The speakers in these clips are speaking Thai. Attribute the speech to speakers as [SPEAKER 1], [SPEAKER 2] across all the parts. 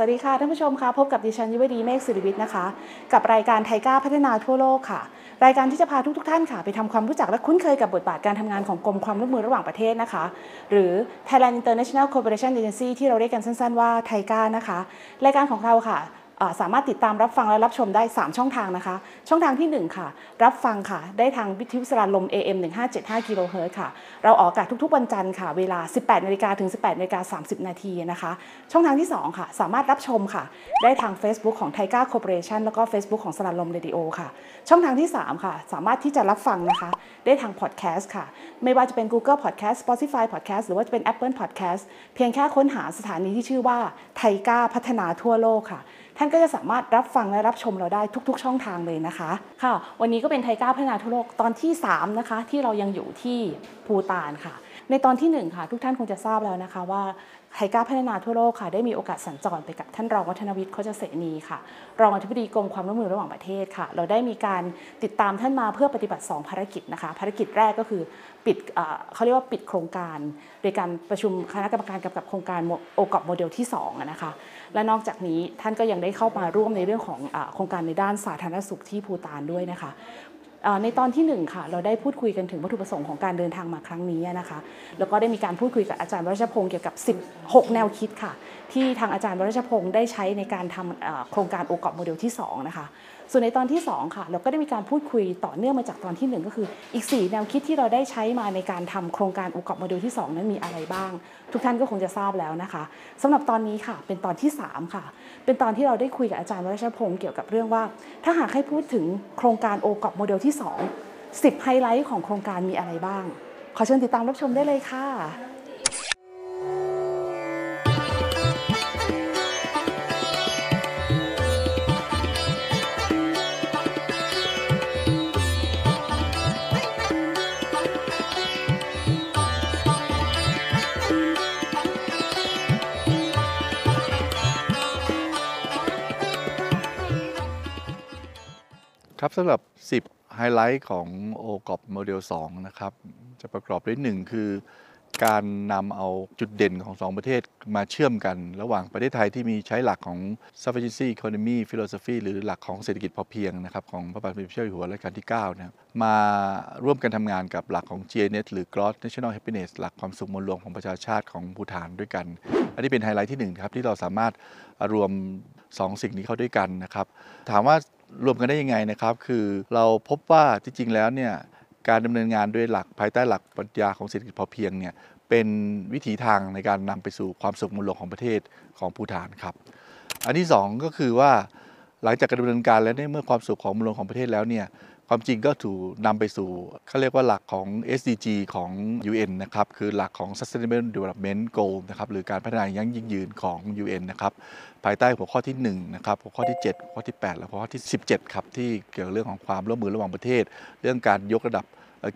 [SPEAKER 1] สวัสดีค่ะท่านผู้ชมคะพบกับดิฉันยุวดีเมฆสิริวิทย์นะคะ กับรายการไทก้าพัฒนาทั่วโลกค่ะ รายการที่จะพาทุกทท่านค่ะ ไปทำความรู้จักและคุ้นเคยกับบทบาทการทำงานของกรมความร่วมมือระหว่างประเทศนะคะ หรือ Thailand International Cooperation Agency ที่เราเรียกกันสั้นๆว่าไทก้านะคะ รายการของเราค่ะ สามารถติดตามรับฟังและรับชมได้ 3 ช่องทางนะคะ ช่องทางที่ 1 ค่ะ รับฟังค่ะ ได้ทางวิทยุสารลม AM 1575กิโลเฮิรตซ์ค่ะ เราออกอากาศทุกๆ วันจันทร์ค่ะ เวลา 18นาฬิกาถึง 18นาฬิกา30 นาทีนะคะ ช่องทางที่ 2 ค่ะ สามารถรับชมค่ะ ได้ทาง Facebook ของ t ทก้าคอร์ปอเรชันแล้วก็ Facebook ของสราญรมเรดิโอค่ะ ช่องทางที่ 3 ค่ะ สามารถที่จะรับฟังนะคะ ได้ทางพอดแคสต์ค่ะ ไม่ว่าจะเป็น Google Podcast Spotify Podcast หรือว่าจะเป็น Apple Podcast เพียงแค่ค้นหาสถานีที่ชื่อว่า TICA พัฒนาทั่วโลกค่ะ ท่านก็จะสามารถรับฟังและรับชมเราได้ทุก ๆ ช่องทางเลยนะคะ ค่ะ วันนี้ก็เป็น TICA พัฒนาทั่วโลกตอนที่ 3 นะคะ ที่เรายังอยู่ที่ภูตานค่ะ ในตอนที่ 1 ค่ะ ทุกท่านคงจะทราบแล้วนะคะว่าไทก้าพัฒนาทั่วโลกค่ะได้มีโอกาสสัญจรไปกับท่านรองวัฒนวิทย์โคชเสนีค่ะ รองอธิบดีกรมความร่วมมือระหว่างประเทศค่ะ เราได้มีการติดตามท่านมาเพื่อปฏิบัติ 2 ภารกิจนะคะ ภารกิจแรกก็คือปิดเเขาเรียกว่าปิดโครงการ โดยการประชุมคณะกรรมการกำกับโครงการโอกอบโมเดลที่2อะนะคะและนอกจากนี้ท่านก็ยังได้เข้ามาร่วมในเรื่องของอโครงการในด้านสาธารณสุขที่ภูตานด้วยนะคะ ในตอนที่หนึ่งค่ะ เราได้พูดคุยกันถึงวัตถุประสงค์ของการเดินทางมาครั้งนี้นะคะ แล้วก็ได้มีการพูดคุยกับอาจารย์วรชพงศ์เกี่ยวกับ 16 แนวคิดค่ะ ที่ทางอาจารย์วรชพงศ์ได้ใช้ในการทำโครงการโอกอบโมเดลที่2นะคะ ส่วนในตอนที่ 2 ค่ะ เราก็ได้มีการพูดคุยต่อเนื่องมาจากตอนที่ 1 ก็คือ อีก 4 แนวคิดที่เราได้ใช้มาในการทำโครงการโอกอบโมเดลที่ 2 นั้นมีอะไรบ้าง ทุกท่านก็คงจะทราบแล้วนะคะสำหรับตอนนี้ค่ะ เป็นตอนที่ 3 ค่ะ เป็นตอนที่เราได้คุยกับอาจารย์วรชพงศ์เกี่ยวกับเรื่องว่า ถ้าหากให้พูดถึงโครงการโอกอบโมเดลที่ 2 10ไฮไลท์ของโครงการมีอะไรบ้าง ขอเชิญติดตามรับชมได้เลยค่ะ
[SPEAKER 2] ครับสำหรับ 10 ไฮไลท์ของ o g o p โมเดล2นะครับ จะประกอบด้วยหนึ่งคือ การนำเอาจุดเด่นของ 2 ประเทศมาเชื่อมกัน ระหว่างประเทศไทยที่มีใช้หลักของ sufficiency economy philosophy หรือหลักของเศรษฐกิจพอเพียงนะครับ ของพระบาทสมเด็จพระเจ้าอยู่หัวรัชกาลที่9นะมาร่วมกันทำงานกับหลักของ GNH หรือ Gross National Happiness หลักความสุขมวลรวมของประชาชาติของภูฏานด้วยกัน อันนี้เป็นไฮไลท์ที่หนึ่งครับที่เราสามารถรวม 2 สิ่งนี้เข้าด้วยกันนะครับถามว่า รวมกันได้ยังไงนะครับ คือเราพบว่าที่จริงแล้วเนี่ยการดำเนินงานด้วยหลักภายใต้หลักปรัชญาของเศรษฐกิจพอเพียงเนี่ยเป็นวิถีทางในการนำไปสู่ความสุขมูลรวมของประเทศของภูฐานครับ อันที่ 2 ก็คือว่าหลังจากการดำเนินการแล้วเนี่ยเมื่อความสุขของมูลรวมของประเทศแล้วเนี่ย ความจริงก็ถูกนำไปสู่เขาเรียกว่าหลักของ SDG ของ UN นะครับ คือหลักของ Sustainable Development Goal นะครับ หรือการพัฒนายั่งยืนของ UN นะครับ ภายใต้หัวข้อที่1นะครับ หัวข้อที่ 7 หัวข้อที่ 8 และหัวข้อที่ 17 ครับ ที่เกี่ยวกับเรื่องของความร่วมมือระหว่างประเทศ เรื่องการยกระดับ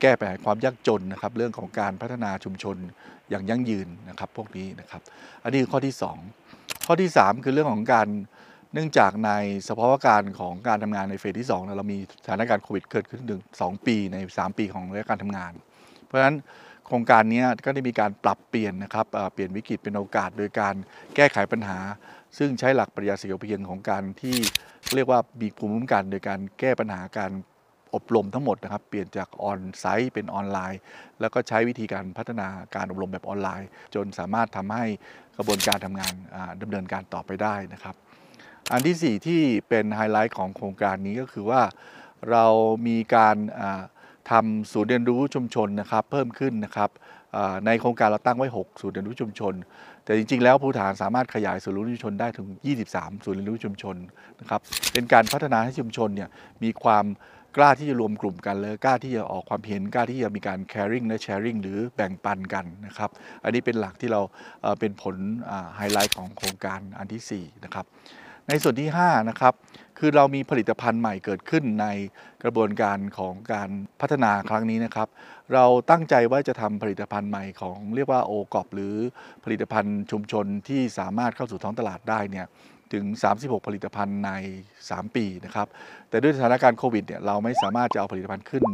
[SPEAKER 2] แก้ปัญหาความยากจนนะครับ เรื่องของการพัฒนาชุมชนอย่างยั่งยืนนะครับ พวกนี้นะครับ อันนี้คือข้อที่ 2 ข้อที่ 3 คือเรื่องของการ เนื่องจากในสภาวะการของการทำงานในเฟสที่2เนี่ยเรามีสถานการณ์โควิดเกิดขึ้นถึง2ปีใน 3 ปีของระยะการทำงาน เพราะฉะนั้นโครงการนี้ก็ได้มีการปรับเปลี่ยนนะครับเปลี่ยนวิกฤตเป็นโอกาส โดยการแก้ไขปัญหา ซึ่งใช้หลักปรัชญาเศรษฐกิจพเพียงของการที่เรียกว่ามีภูมิคุ้มกัน โดยการแก้ปัญหาการอบรมทั้งหมดนะครับ เปลี่ยนจากออนไซต์เป็นออนไลน์ แล้วก็ใช้วิธีการพัฒนาการอบรมแบบออนไลน์ จนสามารถทำให้กระบวนการทำงานอ่าดำเนินการต่อไปได้นะครับ อันที่ 4 ที่เป็นไฮไลท์ของโครงการนี้ก็คือว่าเรามีการทำศูนย์เรียนรู้ชุมชนนะครับเพิ่มขึ้นนะครับในโครงการเราตั้งไว้ 6 ศูนย์เรียนรู้ชุมชน แต่จริงๆ แล้วภูฐานสามารถขยายศูนย์เรียนรู้ชุมชนได้ถึง 23 ศูนย์เรียนรู้ชุมชนนะครับเป็นการพัฒนาให้ชุมชนเนี่ยมีความกล้าที่จะรวมกลุ่มกันเลยกล้าที่จะออกความเห็นกล้าที่จะมีการ caring และ sharing หรือแบ่งปันกันนะครับ อันนี้เป็นหลักที่เราเป็นผลไฮไลท์ของโครงการอันทีสี่4นะครับ ในส่วนที่5นะครับคือเรามีผลิตภัณฑ์ใหม่เกิดขึ้นในกระบวนการของการพัฒนาครั้งนี้นะครับ เราตั้งใจว่าจะทำผลิตภัณฑ์ใหม่ของเรียกว่าโอกอบหรือผลิตภัณฑ์ชุมชนที่สามารถเข้าสู่ท้องตลาดได้เนี่ย ถึง 36 ผลิตภัณฑ์ใน 3 ปีนะครับ แต่ด้วยสถานการณ์โควิดเนี่ยเราไม่สามารถจะเอาผลิตภัณฑ์ขึ้น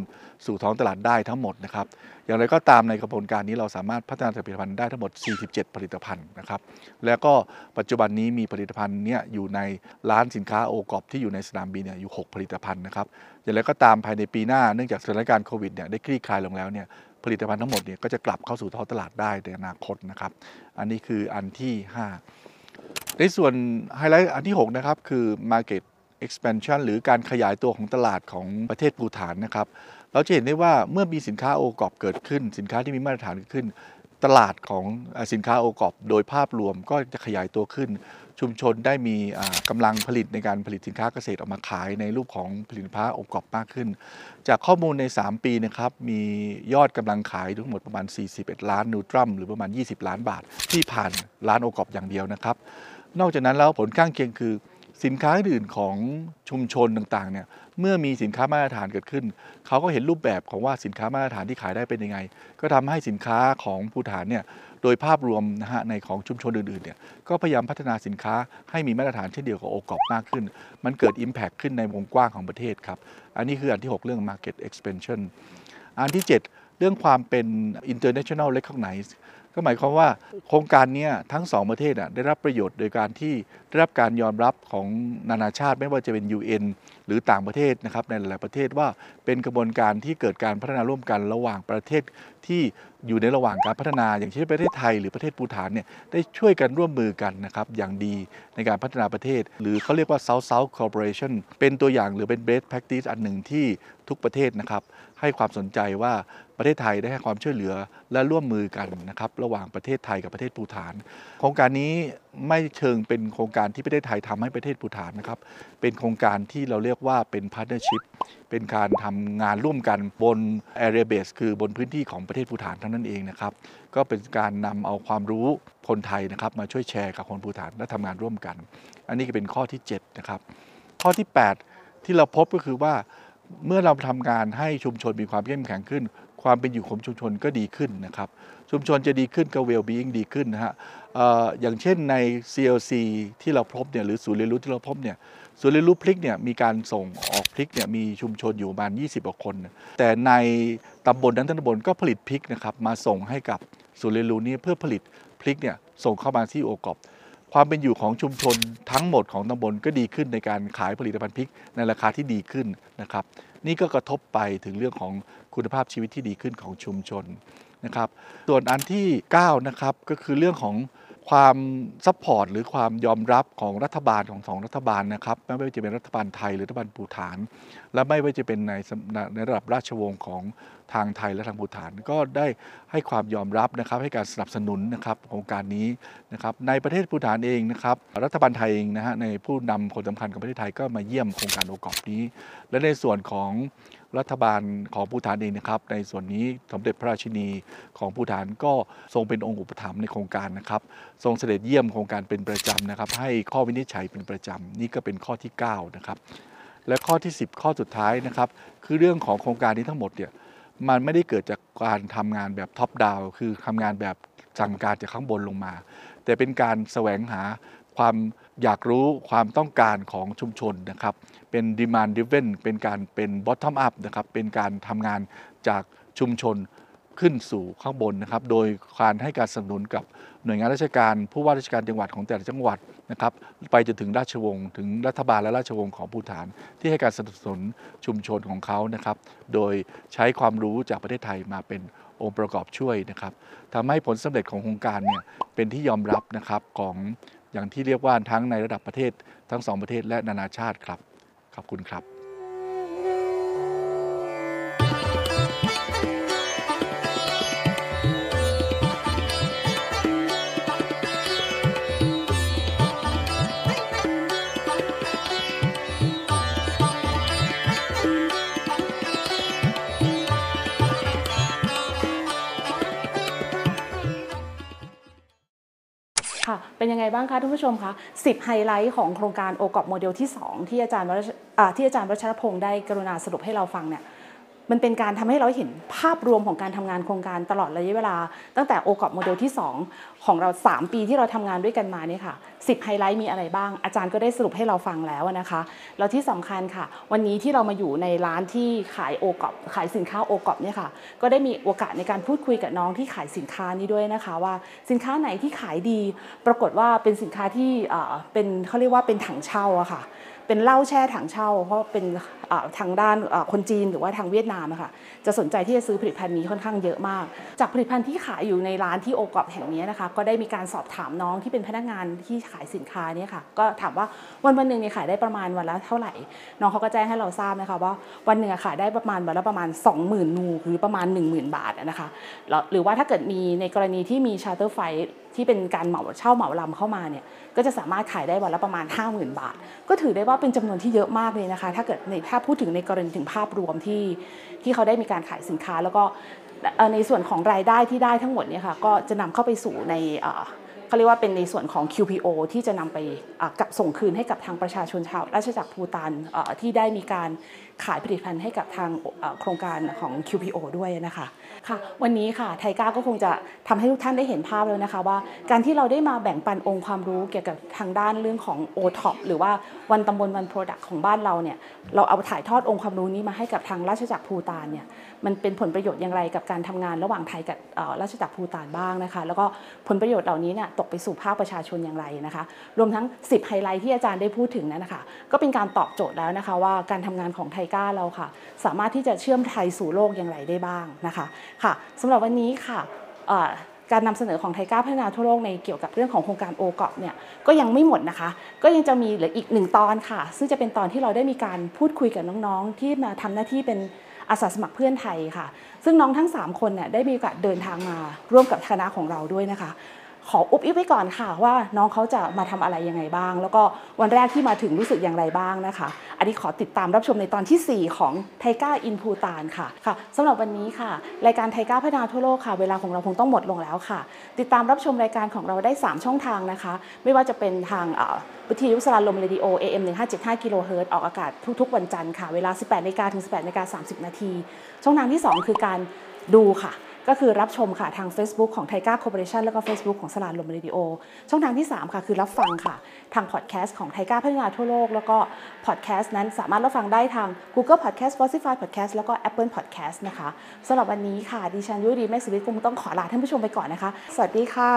[SPEAKER 2] สู่ท้องตลาดได้ทั้งหมดนะครับ อย่างไรก็ตามในกระบวนการนี้เราสามารถพัฒนาผลิตภัณฑ์ได้ทั้งหมด 47 ผลิตภัณฑ์นะครับ แล้วก็ปัจจุบันนี้มีผลิตภัณฑ์เนี่ยอยู่ในร้านสินค้าโอกอบที่อยู่ในสนามบินเนี่ยอยู่ 6 ผลิตภัณฑ์นะครับ อย่างไรก็ตามภายในปีหน้าเนื่องจากสถานการณ์โควิดเนี่ยได้คลี่คลายลงแล้วเนี่ยผลิตภัณฑ์ทั้งหมดเนี่ยก็จะกลับเข้าสู่ท้องตลาดได้ในอนาคตนะครับ อันนี้คืออันที่ 5 ในส่วนไฮไลท์อันที่ 6 นะครับ คือ Market Expansion หรือการขยายตัวของตลาดของประเทศภูฐานนะครับ เราจะเห็นได้ว่าเมื่อมีสินค้าโอกอบเกิดขึ้น สินค้าที่มีมาตรฐานเกิดขึ้น ตลาดของสินค้าโอกอบโดยภาพรวมก็จะขยายตัวขึ้น ชุมชนได้มีอ่ากำลังผลิตในการผลิตสินค้าเกษตรออกมาขายในรูปของผลิตภัณฑ์โอกอบมากขึ้น จากข้อมูลใน 3 ปีนะครับมียอดกำลังขายทั้งหมดประมาณ 41 ล้านนูตรัมหรือประมาณ 20 ล้านบาท ที่ผ่านร้านโอกอบอย่างเดียวนะครับ นอกจากนั้นแล้วผลข้างเคียงคือสินค้าอื่นของชุมชนต่างๆเนี่ยเมื่อมีสินค้ามาตรฐานเกิดขึ้น เขาก็เห็นรูปแบบของว่าสินค้ามาตรฐานที่ขายได้เป็นยังไง ก็ทำให้สินค้าของภูฐานเนี่ย โดยภาพรวมนะฮะในของชุมชนอื่นๆเนี่ยก็พยายามพัฒนาสินค้าให้มีมาตรฐานเช่นเดียวกับโอกอบมากขึ้น มันเกิด Impact ขึ้นในวงกว้างของประเทศครับ อันนี้คืออันที่ 6 เรื่อง Market Expansion อันที่ 7 เรื่องความเป็น international recognize ก็หมายความว่าโครงการนี้ทั้งสองประเทศอะได้รับประโยชน์โดยการที่ได้รับการยอมรับของนานาชาติไม่ว่าจะเป็น UN หรือต่างประเทศนะครับในหลายประเทศว่าเป็นกระบวนการที่เกิดการพัฒนาร่วมกันระหว่างประเทศที่ อยู่ในระหว่างการพัฒนาอย่างเช่นประเทศไทยหรือประเทศปูฐานเนี่ยได้ช่วยกันร่วมมือกันนะครับอย่างดีในการพัฒนาประเทศ หรือเขาเรียกว่า South South Cooperation เป็นตัวอย่างหรือเป็น best practice อันหนึ่งที่ทุกประเทศนะครับให้ความสนใจว่าประเทศไทยได้ให้ความช่วยเหลือ และร่วมมือกันนะครับระหว่างประเทศไทยกับประเทศปูฐาน โครงการนี้ไม่เชิงเป็นโครงการที่ประเทศไทยทำให้ประเทศปูฐานนะครับ เป็นโครงการที่เราเรียกว่าเป็น partnership เป็นการทำงานร่วมกันบน area base คือบนพื้นที่ของประเทศภูฐานเท่านั้นเองนะครับ ก็เป็นการนำเอาความรู้คนไทยนะครับ มาช่วยแชร์กับคนภูฐานและทำงานร่วมกัน อันนี้ก็เป็นข้อที่7นะครับข้อที่ 8 ที่เราพบก็คือว่าเมื่อเราทำงานให้ชุมชนมีความเข้มแข็งขึ้น ความเป็นอยู่ของชุมชนก็ดีขึ้นนะครับ ชุมชนจะดีขึ้นก็ well being ดีขึ้นนะฮะอย่างเช่นใน CLC ที่เราพบเนี่ยหรือศูนย์เรียนรู้ที่เราพบเนี่ยศูนย์เรียนรู้พริกเนี่ยมีการส่งออกพริกเนี่ยมีชุมชนอยู่ประมาณ 20กว่าคน แต่ในตำบลนั้นทั้งตำบลก็ผลิตพริกนะครับมาส่งให้กับศูนย์เรียนรู้นี้เพื่อผลิตพริกเนี่ยส่งเข้ามาที่ OGOP ความเป็นอยู่ของชุมชนทั้งหมดของตำบลก็ดีขึ้นในการขายผลิตภัณฑ์พริกในราคาที่ดีขึ้นนะครับ นี่ก็กระทบไปถึงเรื่องของ คุณภาพชีวิตที่ดีขึ้นของชุมชนนะครับส่วนอันที่9นะครับก็คือเรื่องของความ support หรือความยอมรับของรัฐบาลของสองรัฐบาลนะครับ ไม่ว่าจะเป็นรัฐบาลไทยหรือรัฐบาลภูฏาน และไม่ว่าจะเป็นในในระดับราชวงศ์ของทางไทยและทางปูฐาน ก็ได้ให้ความยอมรับนะครับให้การสนับสนุนนะครับโครงการนี้นะครับในประเทศปูฐานเองนะครับ รัฐบาลไทยเองนะฮะในผู้นำคนสำคัญของประเทศไทยก็มาเยี่ยมโครงการโอกอบนี้ และในส่วนของ รัฐบาลของภูฐานเองนะครับ ในส่วนนี้สมเด็จพระราชินีของภูฐานก็ทรงเป็นองค์อุปถัมภ์ในโครงการนะครับ ทรงเสด็จเยี่ยมโครงการเป็นประจำนะครับ ให้ข้อวินิจฉัยเป็นประจำนี่ก็เป็นข้อที่ 9 นะครับ และข้อที่ 10 ข้อสุดท้ายนะครับ คือเรื่องของโครงการนี้ทั้งหมดเนี่ยมันไม่ได้เกิดจากการทำงานแบบท็อปดาวคือทำงานแบบสั่งการจากข้างบนลงมา แต่เป็นการแสวงหาความ อยากรู้ความต้องการของชุมชนนะครับ เป็น demand driven เป็นการเป็น bottom up นะครับ เป็นการทำงานจากชุมชนขึ้นสู่ข้างบนนะครับ โดยการให้การสนับสนุนกับหน่วยงานราชการ ผู้ว่าราชการจังหวัดของแต่ละจังหวัดนะครับ ไปจนถึงราชวงศ์ถึงรัฐบาลและราชวงศ์ของภูฐาน ที่ให้การสนับสนุนชุมชนของเขานะครับ โดยใช้ความรู้จากประเทศไทยมาเป็นองค์ประกอบช่วยนะครับทำให้ผลสำเร็จของโครงการเนี่ยเป็นที่ยอมรับนะครับของ อย่างที่เรียกว่าทั้งในระดับประเทศทั้งสองประเทศและนานาชาติครับ ขอบคุณครับ
[SPEAKER 1] เป็นยังไงบ้างคะท่านผู้ชมคะ10 ไฮไลท์ของโครงการ OGOP โมเดลที่ 2 ที่อาจารย์ที่อาจารย์วัชรพงศ์ได้กรุณาสรุปให้เราฟังเนี่ย มันเป็นการทำให้เราเห็นภาพรวมของการทำงานโครงการตลอดระยะเวลา ตั้งแต่ OGOP โมเดลที่ 2 ของเรา 3 ปีที่เราทำงานด้วยกันมาเนี่ยค่ะ10ไฮไลท์มีอะไรบ้าง อาจารย์ก็ได้สรุปให้เราฟังแล้วนะคะ แล้วที่สำคัญค่ะ วันนี้ที่เรามาอยู่ในร้านที่ขาย OGOP ขายสินค้า OGOP เนี่ยค่ะก็ได้มีโอกาสในการพูดคุยกับน้องที่ขายสินค้านี้ด้วยนะคะ ว่าสินค้าไหนที่ขายดี ปรากฏว่าเป็นสินค้าที่เออเป็นเขาเรียกว่าเป็นถังเช่าอะค่ะ เป็นเหล้าแช่ถังเช่า เพราะเป็นทางด้านคนจีนหรือว่าทางเวียดนามค่ะจะสนใจที่จะซื้อผลิตภัณฑ์นี้ค่อนข้างเยอะมาก จากผลิตภัณฑ์ที่ขายอยู่ในร้านที่โอกอบแห่งนี้นะคะก็ได้มีการสอบถามน้องที่เป็นพนักงานที่ขายสินค้านี่ค่ะก็ถามว่าวันวันหนึ่งเนี่ยขายได้ประมาณวันละเท่าไหร่ น้องเขาก็แจ้งให้เราทราบนะคะว่าวันหนึ่งขายได้ประมาณวันละประมาณ 20,000นูหรือประมาณ 10,000 บาทนะคะหรือว่าถ้าเกิดมีในกรณีที่มีชาร์เตอร์ไฟ ที่เป็นการเหมาเช่าเหมาลำเข้ามาเนี่ยก็จะสามารถขายได้วันละประมาณ 50,000 บาท ก็ถือได้ว่าเป็นจำนวนที่เยอะมากเลยนะคะ ถ้าเกิดในถ้าพูดถึงในกรณีถึงภาพรวมที่ที่เขาได้มีการขายสินค้า แล้วก็ในส่วนของรายได้ที่ได้ทั้งหมดเนี่ยค่ะก็จะนำเข้าไปสู่ใน เขาเรียกว่าเป็นในส่วนของ QPO ที่จะนำไปกับส่งคืนให้กับทางประชาชนชาวราชจักรภูตานที่ได้มีการขายผลิตภัณฑ์ให้กับทางโครงการของ QPO ด้วยนะคะค่ะวันนี้ค่ะไทก้าก็คงจะทำให้ทุกท่านได้เห็นภาพแล้วนะคะว่าการที่เราได้มาแบ่งปันองค์ความรู้เกี่ยวกับทางด้านเรื่องของ o t o p หรือว่าวันตำบลวัน Product ของบ้านเราเนี่ยเราเอาถ่ายทอดองค์ความรู้นี้มาให้กับทางราชจักรภูตานเนี่ยมันเป็นผลประโยชน์อย่างไรกับการทำงานระหว่างไทยกับราชจักรภูตานบ้างนะคะ แล้วก็ผลประโยชน์เหล่านี้เนี่ยตกไปสู่ภาคประชาชนอย่างไรนะคะ รวมทั้ง 10 ไฮไลท์ที่อาจารย์ได้พูดถึงนั้นนะคะ ก็เป็นการตอบโจทย์แล้วนะคะว่าการทำงานของไทก้าเราค่ะ สามารถที่จะเชื่อมไทยสู่โลกอย่างไรได้บ้างนะคะค่ะสำหรับวันนี้ค่ะการนำเสนอของไทก้าพัฒนาทั่วโลกในเกี่ยวกับเรื่องของโครงการโอกอบเนี่ยก็ยังไม่หมดนะคะ ก็ยังจะมีเหลืออีกหนึ่งตอนค่ะ ซึ่งจะเป็นตอนที่เราได้มีการพูดคุยกับน้องๆ ที่มาทำหน้าที่เป็นอาสาสมัครเพื่อนไทยค่ะ ซึ่งน้องทั้ง 3 คนเนี่ยได้มีโอกาสเดินทางมาร่วมกับคณะของเราด้วยนะคะ ขออุบอิบไว้ก่อนค่ะว่าน้องเขาจะมาทำอะไรยังไงบ้าง แล้วก็วันแรกที่มาถึงรู้สึกอย่างไรบ้างนะคะ อันนี้ขอติดตามรับชมในตอนทีสี่ 4 ของไทก้าอินพูตานค่ะค่ะสำหรับวันนี้ค่ะ รายการไทก้าพัฒนาทั่วโลกค่ะ เวลาของเราคงต้องหมดลงแล้วค่ะ ติดตามรับชมรายการของเราได้ 3 ช่องทางนะคะ ไม่ว่าจะเป็นทางวิทยุสลาลมเรดิโอ AM 1575กิโลเฮิรตซ์ออกอากาศทุกๆ วันจันทร์ค่ะเวลา 18นาฬิกาถึง 18นาฬิกา30 นาทีช่องทางที่ 2 คือการดูค่ะ ก็คือรับชมค่ะทาง Facebook ของ TICA Cooperation แล้วก็ Facebook ของสราญรมเรดิโอ ช่องทางที่ 3 ค่ะ คือรับฟังค่ะ ทางพอดแคสต์ของ TICA พัฒนาทั่วโลก แล้วก็พอดแคสต์นั้นสามารถรับฟังได้ทาง Google Podcast Spotify Podcast แล้วก็ Apple Podcast นะคะสำหรับวันนี้ค่ะดิฉันยุ้ยดีแม่สุริคงต้องขอลาท่านผู้ชมไปก่อนนะคะ สวัสดีค่ะ